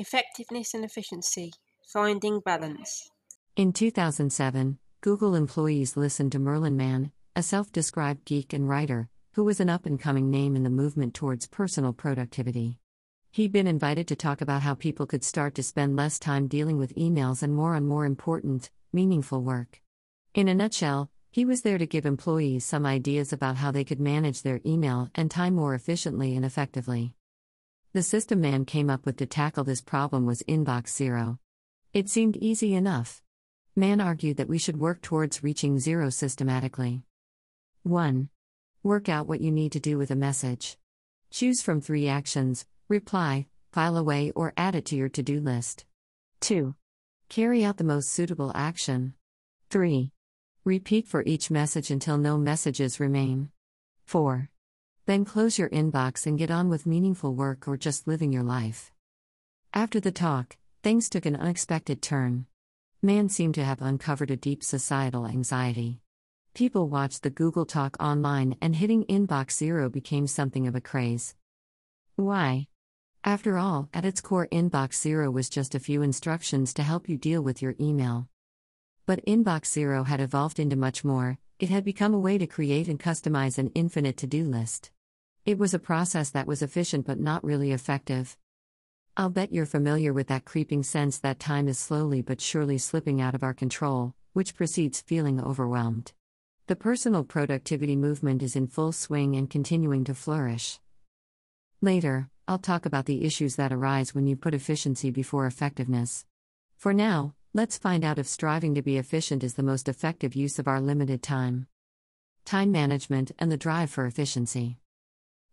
Effectiveness and Efficiency Finding Balance. In 2007, Google employees listened to Merlin Mann, a self described geek and writer, who was an up and coming name in the movement towards personal productivity. He'd been invited to talk about how people could start to spend less time dealing with emails and more on more important, meaningful work. In a nutshell, he was there to give employees some ideas about how they could manage their email and time more efficiently and effectively. The system Mann came up with to tackle this problem was Inbox Zero. It seemed easy enough. Mann argued that we should work towards reaching zero systematically. 1. Work out what you need to do with a message. Choose from three actions reply, file away, or add it to your to do list. 2. Carry out the most suitable action. 3. Repeat for each message until no messages remain. 4. Then close your inbox and get on with meaningful work or just living your life. After the talk, things took an unexpected turn. Mann seemed to have uncovered a deep societal anxiety. People watched the Google Talk online, and hitting inbox zero became something of a craze. Why? After all, at its core, inbox zero was just a few instructions to help you deal with your email. But Inbox Zero had evolved into much more, it had become a way to create and customize an infinite to do list. It was a process that was efficient but not really effective. I'll bet you're familiar with that creeping sense that time is slowly but surely slipping out of our control, which precedes feeling overwhelmed. The personal productivity movement is in full swing and continuing to flourish. Later, I'll talk about the issues that arise when you put efficiency before effectiveness. For now, Let's find out if striving to be efficient is the most effective use of our limited time. Time management and the drive for efficiency.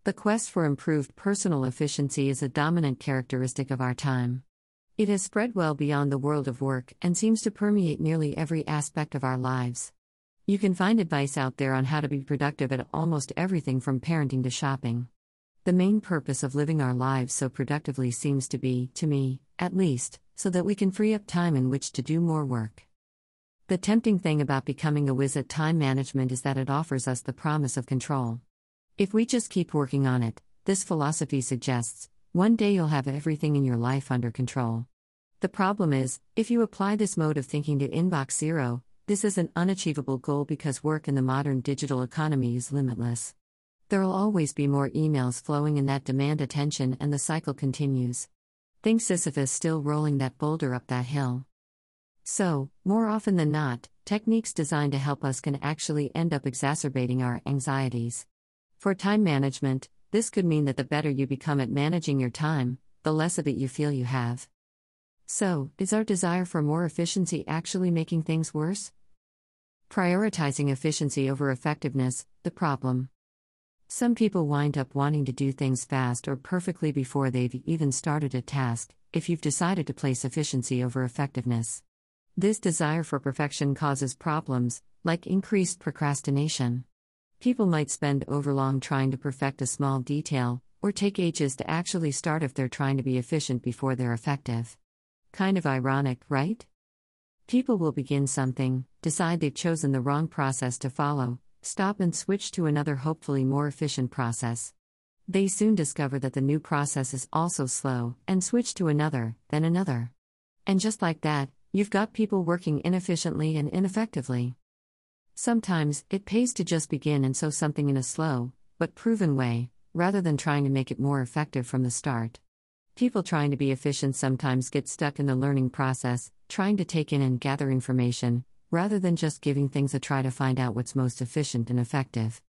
The quest for improved personal efficiency is a dominant characteristic of our time. It has spread well beyond the world of work and seems to permeate nearly every aspect of our lives. You can find advice out there on how to be productive at almost everything from parenting to shopping. The main purpose of living our lives so productively seems to be, to me, at least, so that we can free up time in which to do more work. The tempting thing about becoming a whiz at time management is that it offers us the promise of control. If we just keep working on it, this philosophy suggests, one day you'll have everything in your life under control. The problem is, if you apply this mode of thinking to inbox zero, this is an unachievable goal because work in the modern digital economy is limitless. There'll always be more emails flowing in that demand attention, and the cycle continues. Think Sisyphus still rolling that boulder up that hill. So, more often than not, techniques designed to help us can actually end up exacerbating our anxieties. For time management, this could mean that the better you become at managing your time, the less of it you feel you have. So, is our desire for more efficiency actually making things worse? Prioritizing efficiency over effectiveness, the problem. Some people wind up wanting to do things fast or perfectly before they've even started a task, if you've decided to place efficiency over effectiveness. This desire for perfection causes problems, like increased procrastination. People might spend overlong trying to perfect a small detail, or take ages to actually start if they're trying to be efficient before they're effective. Kind of ironic, right? People will begin something, decide they've chosen the wrong process to follow, stop and switch to another, hopefully more efficient process. They soon discover that the new process is also slow, and switch to another, then another. And just like that, you've got people working inefficiently and ineffectively. Sometimes, it pays to just begin and sow something in a slow, but proven way, rather than trying to make it more effective from the start. People trying to be efficient sometimes get stuck in the learning process, trying to take in and gather information, rather than just giving things a try to find out what's most efficient and effective.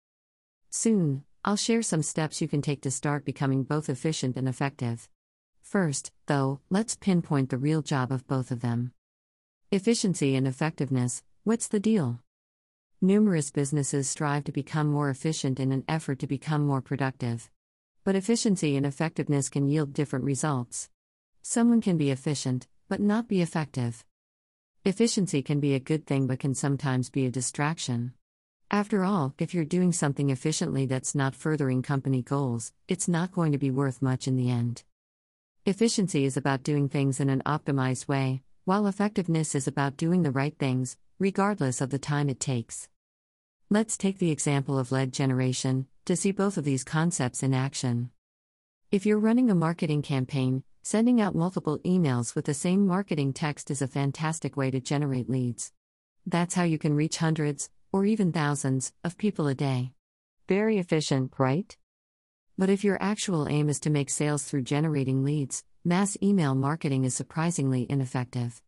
Soon, I'll share some steps you can take to start becoming both efficient and effective. First, though, let's pinpoint the real job of both of them. Efficiency and effectiveness what's the deal? Numerous businesses strive to become more efficient in an effort to become more productive. But efficiency and effectiveness can yield different results. Someone can be efficient, but not be effective. Efficiency can be a good thing but can sometimes be a distraction. After all, if you're doing something efficiently that's not furthering company goals, it's not going to be worth much in the end. Efficiency is about doing things in an optimized way, while effectiveness is about doing the right things, regardless of the time it takes. Let's take the example of lead generation to see both of these concepts in action. If you're running a marketing campaign, Sending out multiple emails with the same marketing text is a fantastic way to generate leads. That's how you can reach hundreds, or even thousands, of people a day. Very efficient, right? But if your actual aim is to make sales through generating leads, mass email marketing is surprisingly ineffective.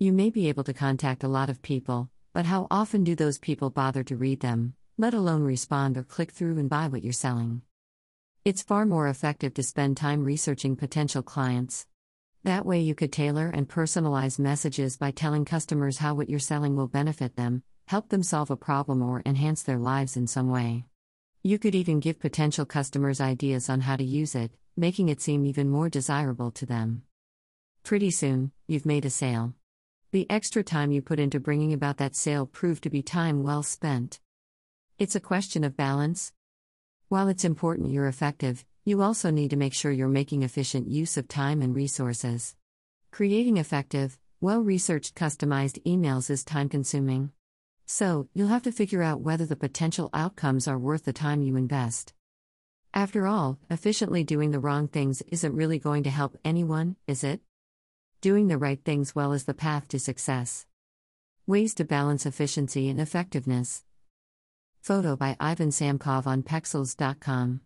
You may be able to contact a lot of people, but how often do those people bother to read them, let alone respond or click through and buy what you're selling? It's far more effective to spend time researching potential clients. That way, you could tailor and personalize messages by telling customers how what you're selling will benefit them, help them solve a problem, or enhance their lives in some way. You could even give potential customers ideas on how to use it, making it seem even more desirable to them. Pretty soon, you've made a sale. The extra time you put into bringing about that sale proved to be time well spent. It's a question of balance. While it's important you're effective, you also need to make sure you're making efficient use of time and resources. Creating effective, well researched customized emails is time consuming. So, you'll have to figure out whether the potential outcomes are worth the time you invest. After all, efficiently doing the wrong things isn't really going to help anyone, is it? Doing the right things well is the path to success. Ways to balance efficiency and effectiveness. Photo by Ivan Samkov on Pexels.com.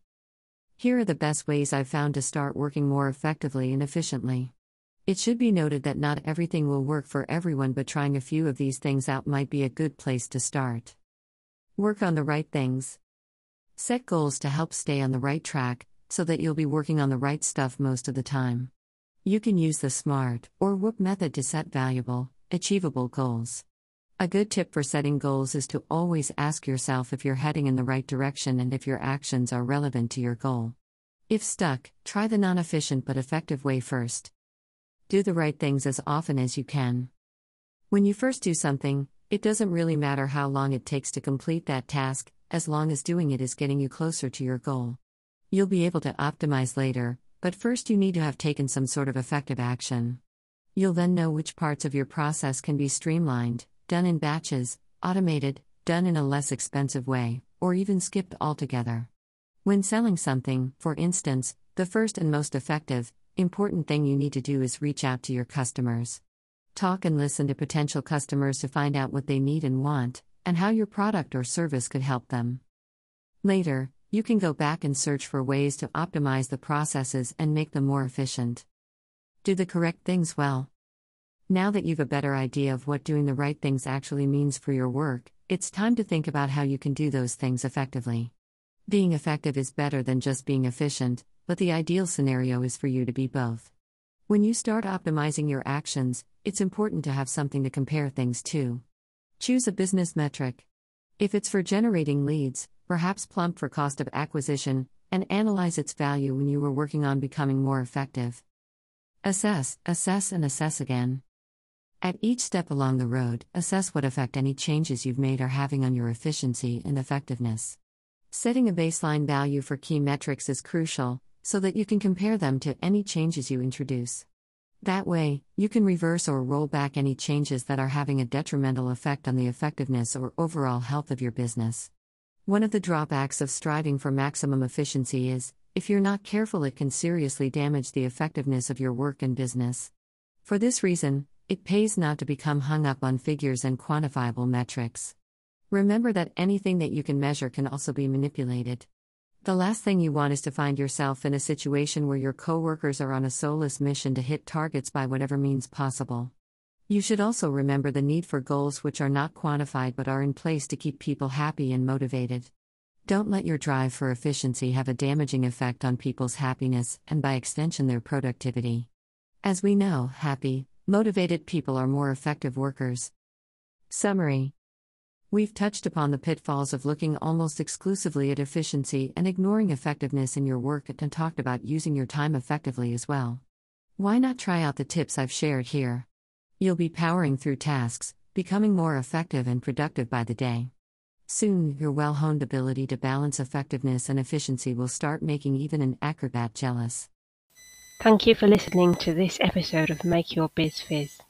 Here are the best ways I've found to start working more effectively and efficiently. It should be noted that not everything will work for everyone, but trying a few of these things out might be a good place to start. Work on the right things. Set goals to help stay on the right track, so that you'll be working on the right stuff most of the time. You can use the SMART or WOOP method to set valuable, achievable goals. A good tip for setting goals is to always ask yourself if you're heading in the right direction and if your actions are relevant to your goal. If stuck, try the non efficient but effective way first. Do the right things as often as you can. When you first do something, it doesn't really matter how long it takes to complete that task, as long as doing it is getting you closer to your goal. You'll be able to optimize later, but first you need to have taken some sort of effective action. You'll then know which parts of your process can be streamlined, done in batches, automated, done in a less expensive way, or even skipped altogether. When selling something, for instance, the first and most effective, important thing you need to do is reach out to your customers. Talk and listen to potential customers to find out what they need and want, and how your product or service could help them. Later, you can go back and search for ways to optimize the processes and make them more efficient. Do the correct things well. Now that you've a better idea of what doing the right things actually means for your work, it's time to think about how you can do those things effectively. Being effective is better than just being efficient, but the ideal scenario is for you to be both. When you start optimizing your actions, it's important to have something to compare things to. Choose a business metric. If it's for generating leads, perhaps plump for cost of acquisition, and analyze its value when you were working on becoming more effective. Assess, assess, and assess again. At each step along the road, assess what effect any changes you've made are having on your efficiency and effectiveness. Setting a baseline value for key metrics is crucial, so that you can compare them to any changes you introduce. That way, you can reverse or roll back any changes that are having a detrimental effect on the effectiveness or overall health of your business. One of the drawbacks of striving for maximum efficiency is, if you're not careful, it can seriously damage the effectiveness of your work and business. For this reason, it pays not to become hung up on figures and quantifiable metrics. Remember that anything that you can measure can also be manipulated. The last thing you want is to find yourself in a situation where your coworkers are on a soulless mission to hit targets by whatever means possible. You should also remember the need for goals which are not quantified but are in place to keep people happy and motivated. Don't let your drive for efficiency have a damaging effect on people's happiness and by extension their productivity. As we know, happy, motivated people are more effective workers. Summary We've touched upon the pitfalls of looking almost exclusively at efficiency and ignoring effectiveness in your work and talked about using your time effectively as well. Why not try out the tips I've shared here? You'll be powering through tasks, becoming more effective and productive by the day. Soon, your well honed ability to balance effectiveness and efficiency will start making even an acrobat jealous. Thank you for listening to this episode of Make Your Biz Fizz.